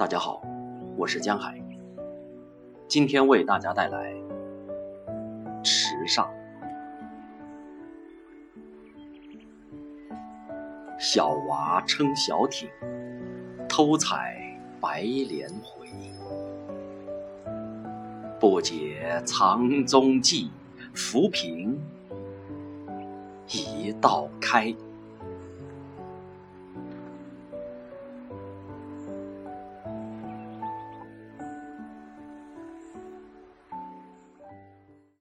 大家好，我是江海，今天为大家带来池上小娃撑小艇，偷采白莲回。不解藏踪迹，浮萍一道开。